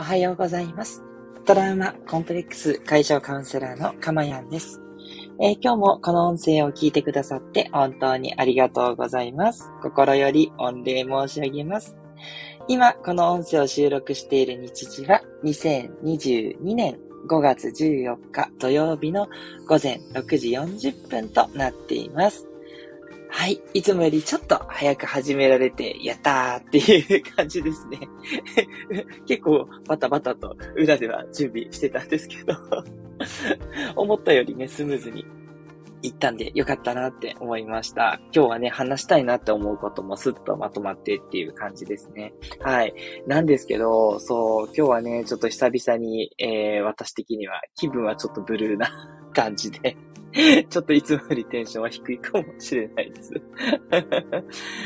おはようございます。トラウマコンプレックス解消カウンセラーのかまやんです、えー、今日もこの音声を聞いてくださって本当にありがとうございます。心より御礼申し上げます。今、この音声を収録している日時は2022年5月14日土曜日の午前6時40分となっています。はい。いつもよりちょっと早く始められて、やったーっていう感じですね。結構バタバタと裏では準備してたんですけど 思ったよりね、スムーズに行ったんでよかったなって思いました。今日はね、話したいなって思うこともスッとまとまってっていう感じですね。はい。なんですけど、そう、今日はね、ちょっと久々に、えー、私的には気分はちょっとブルーな感じで ちょっといつもよりテンションは低いかもしれないです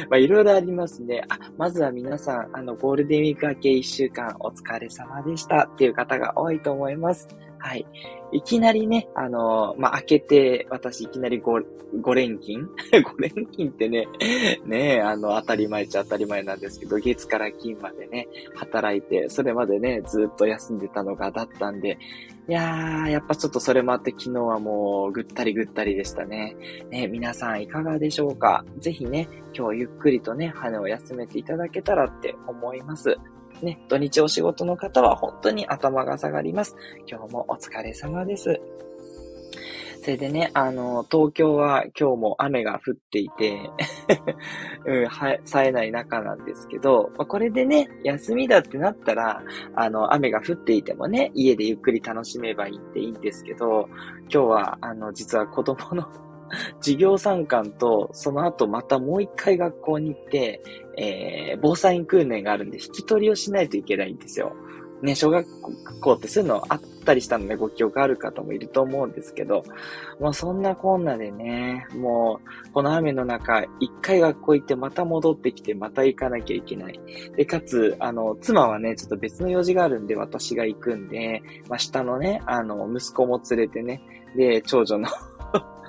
まあ、いろいろありますね。あ、まずは皆さん、あの、ゴールデンウィーク明け1週間お疲れ様でしたっていう方が多いと思います。はい。いきなりね、あのー、まあ、開けて、私いきなり 5, 5連勤 ?5 連勤ってね、ねあの、当たり前っちゃ当たり前なんですけど、月から金までね、働いて、それまでね、ずっと休んでたのがだったんで、いやー、やっぱちょっとそれもあって昨日はもうぐったりぐったりでしたね。ね、皆さんいかがでしょうか？ぜひね、今日ゆっくりとね、羽を休めていただけたらって思います。ね、土日お仕事の方は本当に頭が下がります。今日もお疲れ様です。それでね、あの、東京は今日も雨が降っていて うん、は、冴えない中なんですけど、まあ、これでね、休みだってなったら、あの、雨が降っていてもね、家でゆっくり楽しめばいいっていいんですけど、今日は、あの、実は子供の 授業参観と、その後またもう一回学校に行って、えー、防災訓練があるんで、引き取りをしないといけないんですよ。ね、小学校ってそういうのあったりしたので、ご記憶ある方もいると思うんですけど、もうそんなこんなでね、もう、この雨の中、一回学校行ってまた戻ってきて、また行かなきゃいけない。で、かつ、あの、妻はね、ちょっと別の用事があるんで、私が行くんで、まあ、下のね、あの、息子も連れてね、で、長女の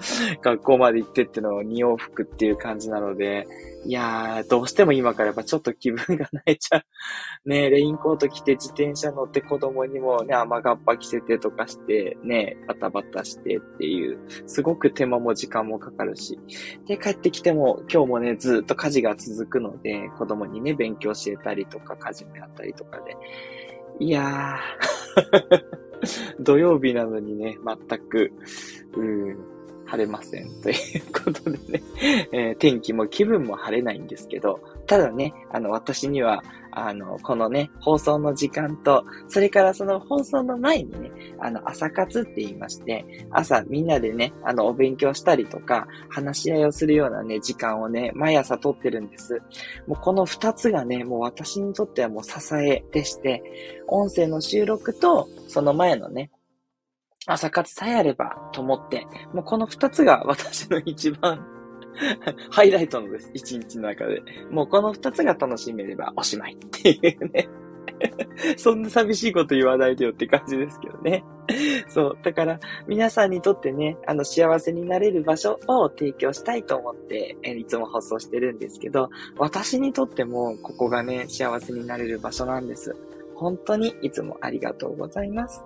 学校まで行ってってのを2往復っていう感じなので、いやー、どうしても今からやっぱちょっと気分が泣いちゃう。ね レインコート着て自転車乗って子供にもね、雨がっぱ着せてとかして、ね、バタバタしてっていう、すごく手間も時間もかかるし。で、帰ってきても今日もね、ずっと家事が続くので、子供にね、勉強教えたりとか、家事もやったりとかで。いやー、土曜日なのにね、全く、うん、晴れません。ということでね、えー、天気も気分も晴れないんですけど、ただね、あの、私には、あの、このね、放送の時間と、それからその放送の前にね、あの、朝活って言いまして、朝みんなでね、あの、お勉強したりとか、話し合いをするようなね、時間をね、毎朝とってるんです。もうこの二つがね、もう私にとってはもう支えでして、音声の収録と、その前のね、朝活さえあればと思って、もうこの二つが私の一番 ハイライトのです。一日の中で。もうこの二つが楽しめればおしまいっていうね そんな寂しいこと言わないでよって感じですけどね。そう。だから、皆さんにとってね、あの、幸せになれる場所を提供したいと思って、えいつも放送してるんですけど、私にとっても、ここがね、幸せになれる場所なんです。本当にいつもありがとうございます。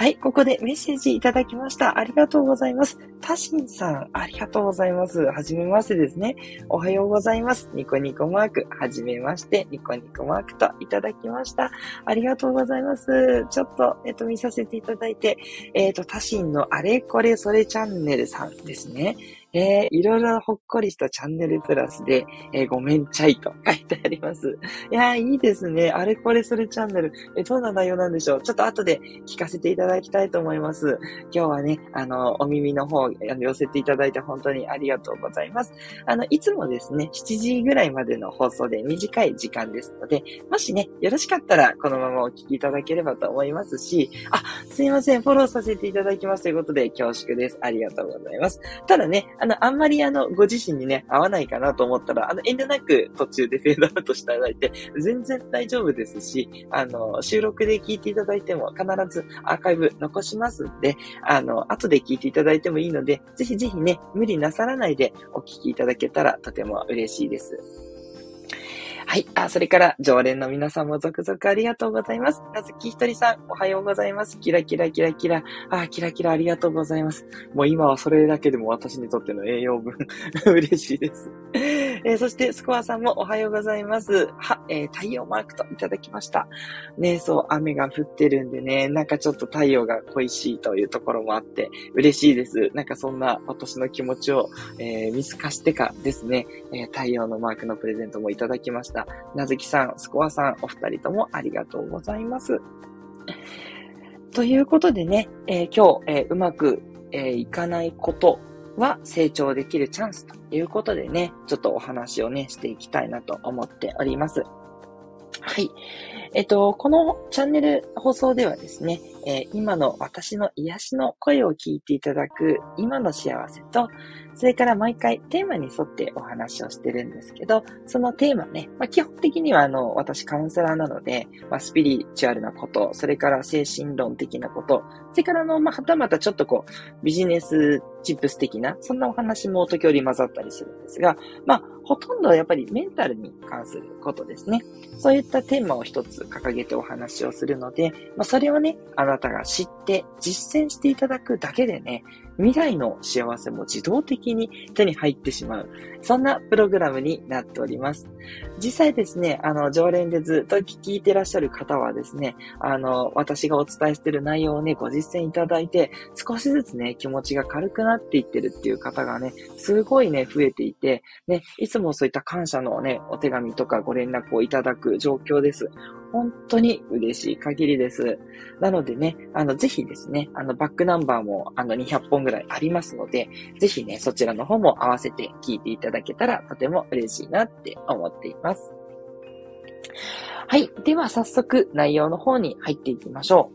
はい、ここでメッセージいただきました。ありがとうございます。タシンさん、ありがとうございます。はじめましてですね。おはようございます。ニコニコマーク、はじめまして、ニコニコマークといただきました。ありがとうございます。ちょっと、えっと、見させていただいて、えっと、タシンのあれこれそれチャンネルさんですね。えー、いろいろほっこりしたチャンネルプラスで、えー、ごめんちゃいと書いてあります。いやー、いいですね。あれこれそれチャンネル。えー、どんな内容なんでしょう？ちょっと後で聞かせていただきたいと思います。今日はね、あの、お耳の方、寄せていただいて本当にありがとうございます。あの、いつもですね、7時ぐらいまでの放送で短い時間ですので、もしね、よろしかったらこのままお聞きいただければと思いますし、あ、すいません、フォローさせていただきますということで恐縮です。ありがとうございます。ただね、あの、あんまりあの、ご自身にね、合わないかなと思ったら、あの、遠慮なく途中でフェードアウトしていただいて、全然大丈夫ですし、あの、収録で聞いていただいても必ずアーカイブ残しますんで、あの、後で聞いていただいてもいいので、ぜひぜひね、無理なさらないでお聞きいただけたらとても嬉しいです。はい。あ、それから、常連の皆さんも続々ありがとうございます。なずきひとりさん、おはようございます。キラキラキラキラ。あ、キラキラありがとうございます。もう今はそれだけでも私にとっての栄養分 嬉しいです。えー、そして、スコアさんもおはようございます。は、えー、太陽マークといただきました。ね、そう、雨が降ってるんでね、なんかちょっと太陽が恋しいというところもあって、嬉しいです。なんかそんな私の気持ちを、えー、見透かしてかですね、え太陽のマークのプレゼントもいただきました。なずきさん、スコアさん、お二人ともありがとうございます。ということでね、え、今日、え、うまく、えー、いかないことは成長できるチャンスということでね、ちょっとお話をね、していきたいなと思っております。はい。えっと、このチャンネル放送ではですね、えー、今の私の癒しの声を聞いていただく今の幸せと、それから毎回テーマに沿ってお話をしてるんですけど、そのテーマね、まあ、基本的にはあの、私カウンセラーなので、まあ、スピリチュアルなこと、それから精神論的なこと、それからあの、まあ、はたまたちょっとこう、ビジネスチップス的な、そんなお話も時折混ざったりするんですが、まあ、ほとんどやっぱりメンタルに関することですね。そういったテーマを一つ掲げてお話をするので、まあ、それをね、あなたが知って実践していただくだけでね、未来の幸せも自動的に手に入ってしまう。そんなプログラムになっております。実際ですね、あの、常連でずっと聞いてらっしゃる方はですね、あの、私がお伝えしている内容をね、ご実践いただいて、少しずつね、気持ちが軽くなっていってるっていう方がね、すごいね、増えていて、ね、いつもそういった感謝のね、お手紙とかご連絡をいただく状況です。本当に嬉しい限りです。なのでね、あの、ぜひですね、あの、バックナンバーも、あの、200本ぐらいありますので、ぜひね、そちらの方も合わせて聞いていただけたら、とても嬉しいなって思っています。はい。では、早速、内容の方に入っていきましょ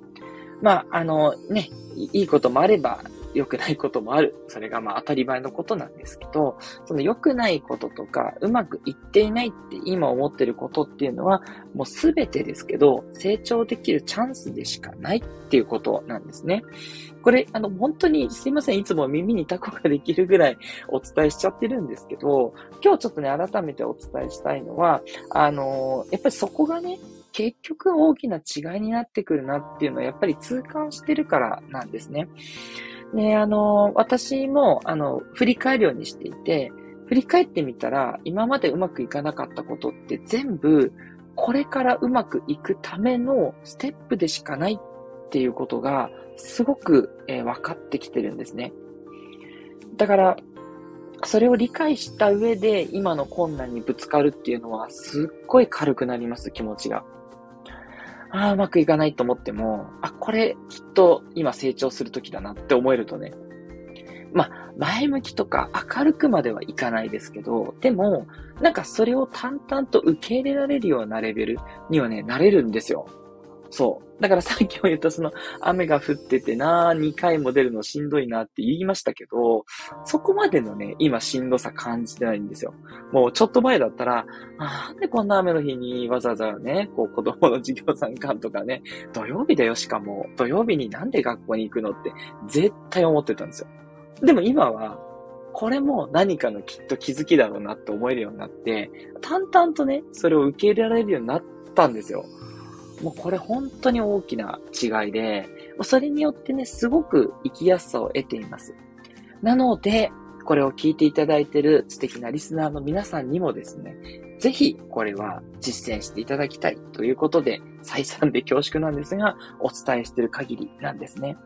う。まあ、あの、ね、いいこともあれば、良くないこともある。それがまあ当たり前のことなんですけど、その良くないこととか、うまくいっていないって今思ってることっていうのは、もうすべてですけど、成長できるチャンスでしかないっていうことなんですね。これ、あの、本当にすいません。いつも耳にタコができるぐらいお伝えしちゃってるんですけど、今日ちょっとね、改めてお伝えしたいのは、あの、やっぱりそこがね、結局大きな違いになってくるなっていうのはやっぱり痛感してるからなんですね。で、あの、私も、あの、振り返るようにしていて、振り返ってみたら、今までうまくいかなかったことって全部、これからうまくいくためのステップでしかないっていうことが、すごく、えー、分かってきてるんですね。だから、それを理解した上で今の困難にぶつかるっていうのはすっごい軽くなります、気持ちが。ああ、うまくいかないと思っても、あ、これきっと今成長する時だなって思えるとね、まあ、前向きとか明るくまではいかないですけど、でも、なんかそれを淡々と受け入れられるようなレベルにはね、なれるんですよ。そう。だからさっきも言ったその雨が降っててな、2回も出るのしんどいなって言いましたけど、そこまでのね、今しんどさ感じてないんですよ。もうちょっと前だったら、なんでこんな雨の日にわざわざね、こう子供の授業参観とかね、土曜日だよしかも、土曜日になんで学校に行くのって絶対思ってたんですよ。でも今は、これも何かのきっと気づきだろうなって思えるようになって、淡々とね、それを受け入れられるようになったんですよ。もうこれ本当に大きな違いで、それによってね、すごく生きやすさを得ています。なので、これを聞いていただいている素敵なリスナーの皆さんにもですね、ぜひこれは実践していただきたいということで、再三で恐縮なんですが、お伝えしている限りなんですね。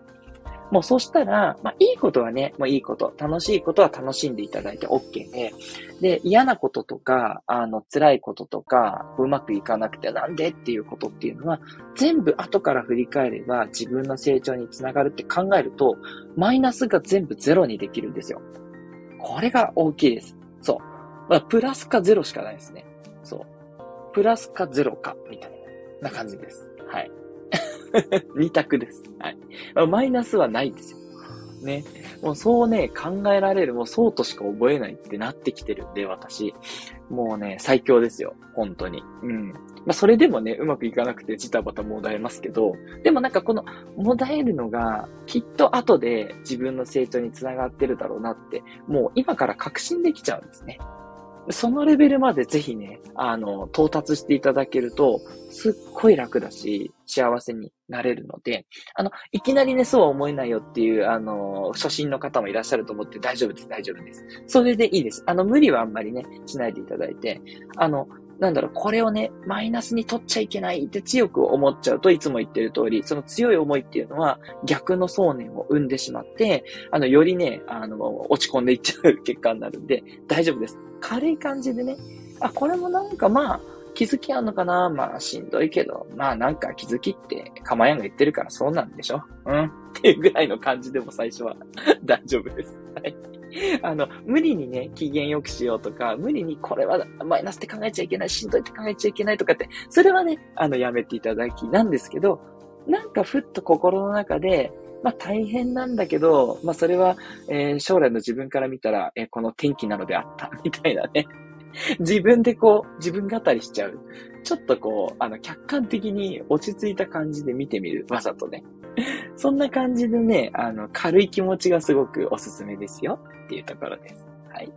もうそしたら、まあいいことはね、もういいこと、楽しいことは楽しんでいただいて OK で、で、嫌なこととか、あの、辛いこととか、うまくいかなくてなんでっていうことっていうのは、全部後から振り返れば自分の成長につながるって考えると、マイナスが全部ゼロにできるんですよ。これが大きいです。そう。まあ、プラスかゼロしかないですね。そう。プラスかゼロか、みたいな感じです。はい。二択です。はい。マイナスはないんですよ。ね。もうそうね、考えられる、もうそうとしか覚えないってなってきてるんで、私。もうね、最強ですよ。本当に。うん。まあ、それでもね、うまくいかなくてジタバタもだえますけど、でもなんかこの、もだえるのが、きっと後で自分の成長につながってるだろうなって、もう今から確信できちゃうんですね。そのレベルまでぜひね、あの、到達していただけると、すっごい楽だし、幸せになれるので、あの、いきなりね、そうは思えないよっていう、あの、初心の方もいらっしゃると思って大丈夫です、大丈夫です。それでいいです。あの、無理はあんまりね、しないでいただいて、あの、なんだろう、これをね、マイナスに取っちゃいけないって強く思っちゃうといつも言ってる通り、その強い思いっていうのは逆の想念を生んでしまって、あの、よりね、あの、落ち込んでいっちゃう結果になるんで、大丈夫です。軽い感じでね、あ、これもなんかまあ、気づきあんのかな？まあ、しんどいけど、まあなんか気づきって、かまやんが言ってるからそうなんでしょ？うん？っていうぐらいの感じでも最初は 大丈夫です。はい。あの、無理にね、機嫌良くしようとか、無理にこれはマイナスって考えちゃいけない、しんどいって考えちゃいけないとかって、それはね、あの、やめていただきなんですけど、なんかふっと心の中で、まあ大変なんだけど、まあそれは、えー、将来の自分から見たら、えー、この天気なのであった、みたいなね。自分でこう、自分語りしちゃう。ちょっとこう、あの、客観的に落ち着いた感じで見てみる。わざとね。そんな感じでね、あの、軽い気持ちがすごくおすすめですよっていうところです。はい。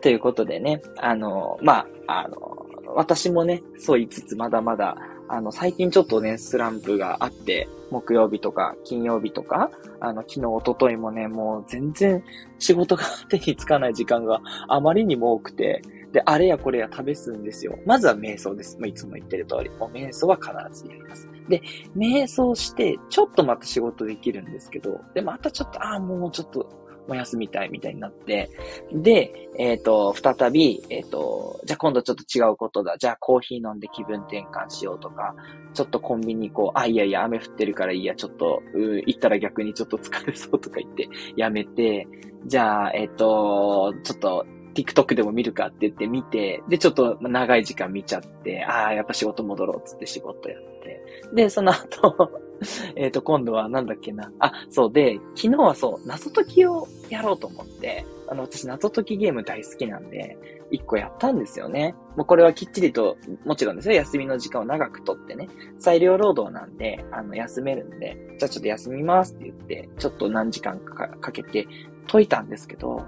ということでね、あの、まあ、あの、私もね、そう言いつつまだまだ、あの、最近ちょっとね、スランプがあって、木曜日とか金曜日とか、あの、昨日、一昨日もね、もう全然仕事が手につかない時間があまりにも多くて、で、あれやこれや試すんですよ。まずは瞑想です。もういつも言ってる通り。もう瞑想は必ずやります。で、瞑想して、ちょっとまた仕事できるんですけど、で、またちょっと、ああ、もうちょっともう休みたいみたいになって、で、えっ、ー、と、再び、えっ、ー、と、じゃあ今度ちょっと違うことだ。じゃあコーヒー飲んで気分転換しようとか、ちょっとコンビニ行こう。あ、いやいや、雨降ってるからいいや、ちょっと、う行ったら逆にちょっと疲れそうとか言って、やめて、じゃあ、えっ、ー、と、ちょっと、TikTok でも見るかって言って見て、で、ちょっと長い時間見ちゃって、ああ、やっぱ仕事戻ろうっつって仕事やって。で、その後 えっと、今度はなんだっけな。あ、そうで、昨日はそう、謎解きをやろうと思って、あの、私謎解きゲーム大好きなんで、一個やったんですよね。もうこれはきっちりと、もちろんですよ、休みの時間を長くとってね、裁量労働なんで、あの、休めるんで、じゃあちょっと休みますって言って、ちょっと何時間かかけて解いたんですけど、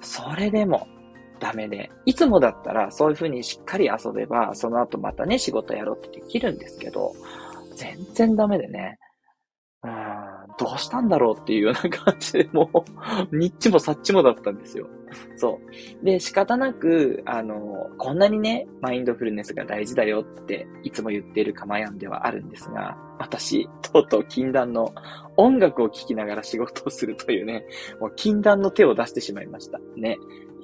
それでも、ダメで。いつもだったらそういう風にしっかり遊べば、その後またね、仕事やろうってできるんですけど、全然ダメでね。うん、どうしたんだろうっていうような感じで、もう、ニッチもサッチもだったんですよ。そう。で、仕方なく、あの、こんなにね、マインドフルネスが大事だよって、いつも言っているかまやんではあるんですが、私、とうとう禁断の音楽を聴きながら仕事をするというね、もう禁断の手を出してしまいました。ね。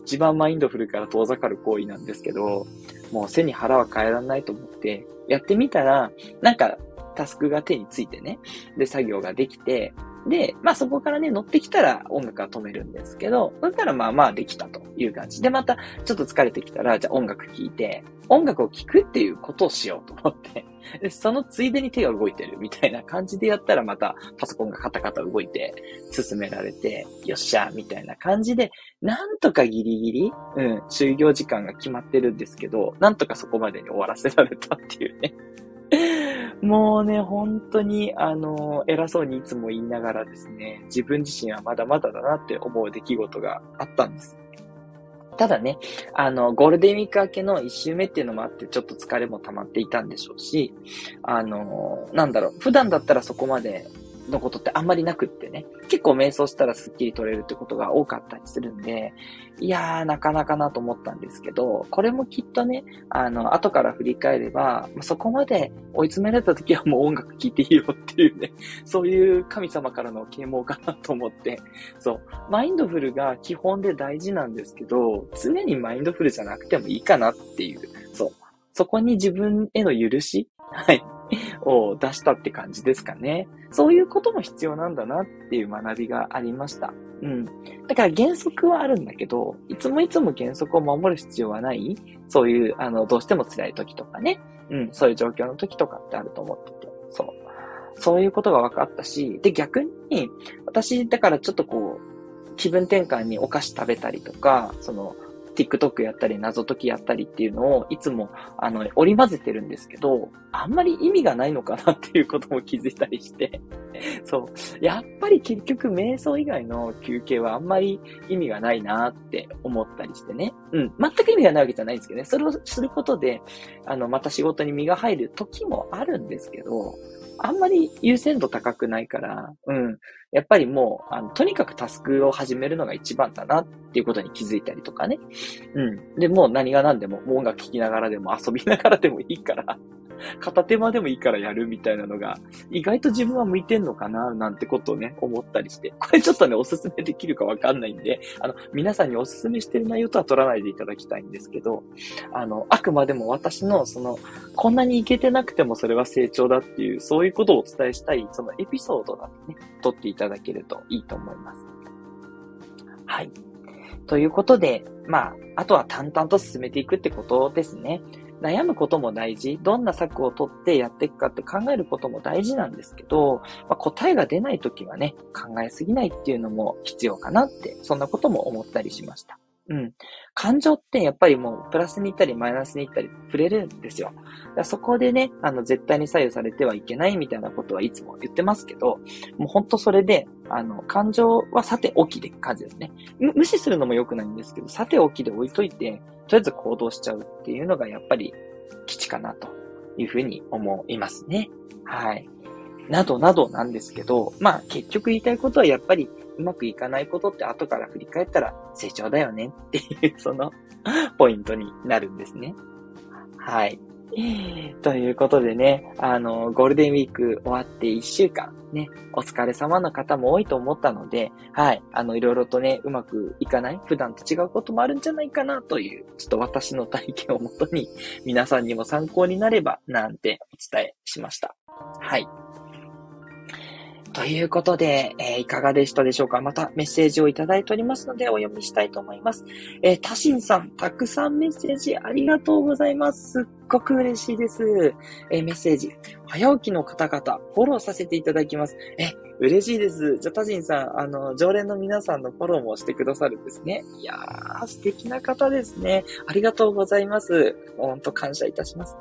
一番マインドフルから遠ざかる行為なんですけど、もう背に腹は変えられないと思って、やってみたら、なんか、タスクが手についてね、で、作業ができて、で、まあそこからね、乗ってきたら音楽は止めるんですけど、そしたらまあまあできたという感じ。で、またちょっと疲れてきたら、じゃあ音楽聴いて、音楽を聴くっていうことをしようと思って、で、そのついでに手が動いてるみたいな感じでやったらまたパソコンがカタカタ動いて進められて、よっしゃ、みたいな感じで、なんとかギリギリ、うん、就業時間が決まってるんですけど、なんとかそこまでに終わらせられたっていうね。もうね、本当に、あの、偉そうにいつも言いながらですね、自分自身はまだまだだなって思う出来事があったんです。ただね、あの、ゴールデンウィーク明けの1週目っていうのもあって、ちょっと疲れも溜まっていたんでしょうし、あの、なんだろう、普段だったらそこまでのことってあんまりなくってね、結構瞑想したらスッキリ取れるってことが多かったりするんで、いやー、なかなかなと思ったんですけど、これもきっとね、あの、後から振り返れば、そこまで追い詰められた時はもう音楽聴いていいよっていうね、そういう神様からの啓蒙かなと思って、そう、マインドフルが基本で大事なんですけど、常にマインドフルじゃなくてもいいかなっていう、そう、そこに自分への許し、はい、を出したって感じですかね。そういうことも必要なんだなっていう学びがありました。うん。だから原則はあるんだけど、いつもいつも原則を守る必要はない。そういう、あの、どうしても辛い時とかね。うん、そういう状況の時とかってあると思ってて。そう。そういうことが分かったし、で、逆に、私、だからちょっとこう、気分転換にお菓子食べたりとか、その、TikTok やったり、謎解きやったりっていうのを、いつも、あの、織り混ぜてるんですけど、あんまり意味がないのかなっていうことも気づいたりして、そう。やっぱり結局瞑想以外の休憩はあんまり意味がないなって思ったりしてね。うん。全く意味がないわけじゃないんですけどね。それをすることで、あの、また仕事に身が入る時もあるんですけど、あんまり優先度高くないから、うん。やっぱりもう、あの、とにかくタスクを始めるのが一番だなっていうことに気づいたりとかね。うん。で、もう何が何でも、もう音楽聴きながらでも遊びながらでもいいから 片手間でもいいからやるみたいなのが、意外と自分は向いてんのかな、なんてことをね、思ったりして。これちょっとね、おすすめできるかわかんないんで、あの、皆さんにおすすめしてる内容とは取らないでいただきたいんですけど、あの、あくまでも私の、その、こんなにいけてなくてもそれは成長だっていう、そういうことをお伝えしたい、そのエピソードだってね、取っていただけるといいと思います。はい。ということで、まあ、あとは淡々と進めていくってことですね。悩むことも大事。どんな策を取ってやっていくかって考えることも大事なんですけど、まあ、答えが出ないときはね、考えすぎないっていうのも必要かなって、そんなことも思ったりしました。うん。感情ってやっぱりもうプラスに行ったりマイナスに行ったり触れるんですよ。だそこでね、あの絶対に左右されてはいけないみたいなことはいつも言ってますけど、もうほんとそれで、あの、感情はさておきで感じですね。無視するのも良くないんですけど、さておきで置いといて、とりあえず行動しちゃうっていうのがやっぱり基地かなというふうに思いますね。はい。などなどなんですけど、まあ結局言いたいことはやっぱりうまくいかないことって後から振り返ったら成長だよねっていう そのポイントになるんですね。はい。ということでね、あの、ゴールデンウィーク終わって1週間、ね、お疲れ様の方も多いと思ったので、はい、あの、いろいろとね、うまくいかない普段と違うこともあるんじゃないかなという、ちょっと私の体験をもとに、皆さんにも参考になれば、なんてお伝えしました。はい。ということで、えー、いかがでしたでしょうか？またメッセージをいただいておりますのでお読みしたいと思います。えー、タシンさん、たくさんメッセージありがとうございます。すっごく嬉しいです。えー、メッセージ、早起きの方々、フォローさせていただきます。え、嬉しいです。じゃ、タジンさん、あの、常連の皆さんのフォローもしてくださるんですね。いやー、素敵な方ですね。ありがとうございます。ほんと感謝いたします。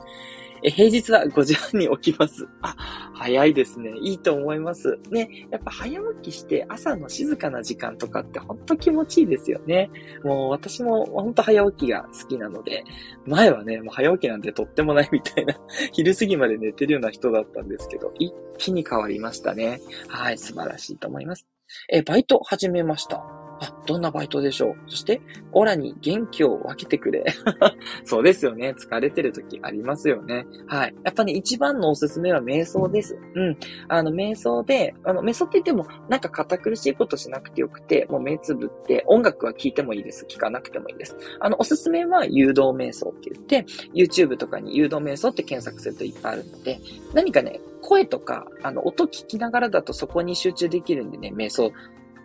え、平日は5時半に起きます。あ、早いですね。いいと思います。ね、やっぱ早起きして朝の静かな時間とかってほんと気持ちいいですよね。もう私もほんと早起きが好きなので、前はね、もう早起きなんてとってもないみたいな、昼過ぎまで寝てるような人だったんですけど、一気に変わりましたね。は、はい素晴らしいと思います。え、バイト始めました。あ、どんなバイトでしょう？そして、オラに元気を分けてくれ。そうですよね。疲れてる時ありますよね。はい。やっぱね、一番のおすすめは瞑想です。うん。あの、瞑想で、あの、瞑想って言っても、なんか堅苦しいことしなくてよくて、もう目つぶって、音楽は聴いてもいいです。聴かなくてもいいです。あの、おすすめは誘導瞑想って言って、YouTube とかに誘導瞑想って検索するといっぱいあるので、何かね、声とか、あの、音聞きながらだとそこに集中できるんでね、瞑想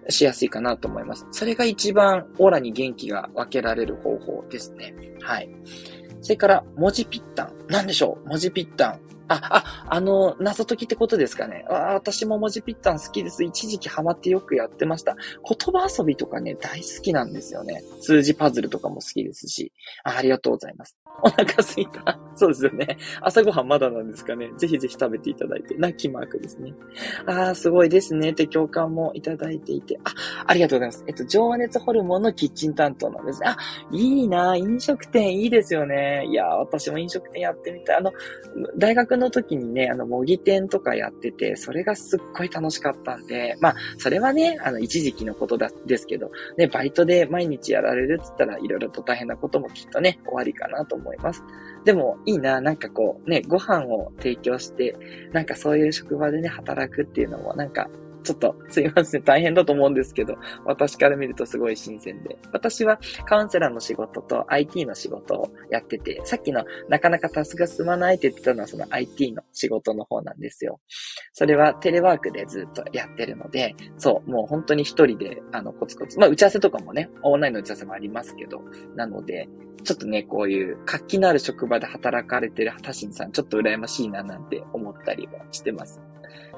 しやすいかなと思います。それが一番オーラに元気が分けられる方法ですね。はい。それから、文字ぴったん。なんでしょう？文字ぴったん。あ、あ、あの、謎解きってことですかね。あ私も文字ピッタン好きです。一時期ハマってよくやってました。言葉遊びとかね、大好きなんですよね。数字パズルとかも好きですし。あありがとうございます。お腹すいた。そうですよね。朝ごはんまだなんですかね。ぜひぜひ食べていただいて。泣きマークですね。ああ、すごいですね。って共感もいただいていて。あ、ありがとうございます。えっと、情熱ホルモンのキッチン担当なんですね。あ、いいな飲食店いいですよね。いや私も飲食店やってみたい。あの、大学の時にね、あの、模擬店とかやってて、それがすっごい楽しかったんで、まあ、それはね、あの、一時期のことだ、ですけど、ね、バイトで毎日やられるっつったら、いろいろと大変なこともきっとね、終わりかなと思います。でも、いいな、なんかこう、ね、ご飯を提供して、なんかそういう職場でね、働くっていうのも、なんか、ちょっとすいません、大変だと思うんですけど、私から見るとすごい新鮮で。私はカウンセラーの仕事と IT の仕事をやってて、さっきのなかなかタスクが進まないって言ってたのはその IT の仕事の方なんですよ。それはテレワークでずっとやってるので、そう、もう本当に一人で、あの、コツコツ。まあ、打ち合わせとかもね、オンラインの打ち合わせもありますけど、なので、ちょっとね、こういう活気のある職場で働かれてるタシンさん、ちょっと羨ましいななんて思ったりはしてます。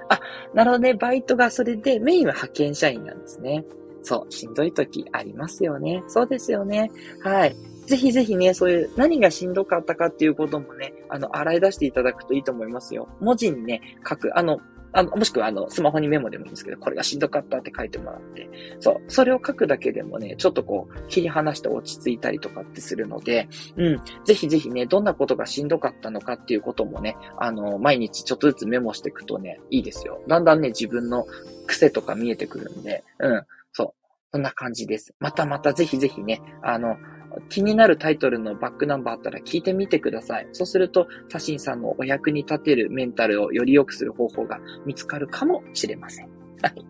あ、なるほどね。バイトがそれで、メインは派遣社員なんですね。そう、しんどい時ありますよね。そうですよね。はい。ぜひぜひね、そういう何がしんどかったかっていうこともね、あの、洗い出していただくといいと思いますよ。文字にね、書く。あの、あの、もしくはあの、スマホにメモでもいいんですけど、これがしんどかったって書いてもらって、そう、それを書くだけでもね、ちょっとこう、切り離して落ち着いたりとかってするので、うん、ぜひぜひね、どんなことがしんどかったのかっていうこともね、あの、毎日ちょっとずつメモしていくとね、いいですよ。だんだんね、自分の癖とか見えてくるんで、うん、そう。そんな感じです。またまたぜひぜひね、あの、気になるタイトルのバックナンバーあったら聞いてみてください。そうすると、タシンさんのお役に立てるメンタルをより良くする方法が見つかるかもしれません。はい。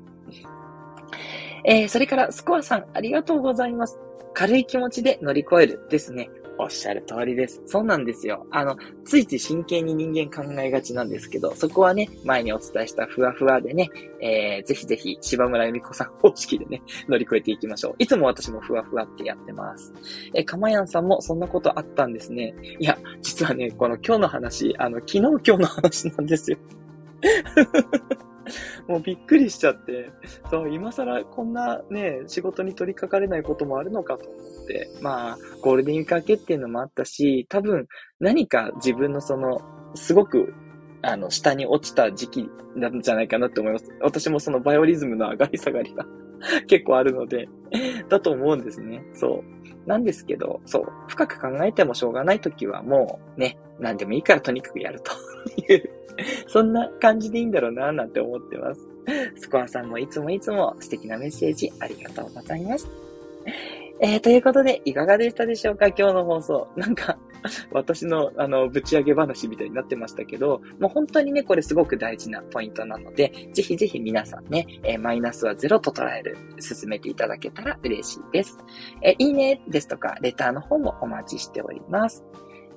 えー、それから、スコアさん、ありがとうございます。軽い気持ちで乗り越えるですね。おっしゃる通りです。そうなんですよ。あの、ついつい真剣に人間考えがちなんですけど、そこはね、前にお伝えしたふわふわでね、えー、ぜひぜひ、柴村由美子さん方式でね、乗り越えていきましょう。いつも私もふわふわってやってます。えー、かまやんさんもそんなことあったんですね。いや、実はね、この今日の話、あの、昨日今日の話なんですよ。もうびっくりしちゃって、そう、今更こんなね、仕事に取り掛かれないこともあるのかと思って、まあ、ゴールデンウィーク明けっていうのもあったし、多分何か自分のその、すごく、あの、下に落ちた時期なんじゃないかなって思います。私もそのバイオリズムの上がり下がりが 結構あるのでだと思うんですね。そう。なんですけど、そう。深く考えてもしょうがない時はもうね、何でもいいからとにかくやるという そんな感じでいいんだろうな、なんて思ってます。スコアさんもいつもいつも素敵なメッセージありがとうございます。えー、ということで、いかがでしたでしょうか？今日の放送。なんか、私の、あの、ぶち上げ話みたいになってましたけど、もう本当にね、これすごく大事なポイントなので、ぜひぜひ皆さんね、えー、マイナスはゼロと捉える、進めていただけたら嬉しいです。えー、いいねですとか、レターの方もお待ちしております。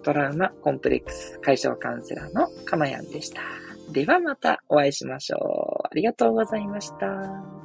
トラウマコンプレックス解消カウンセラーのかまやんでした。ではまたお会いしましょう。ありがとうございました。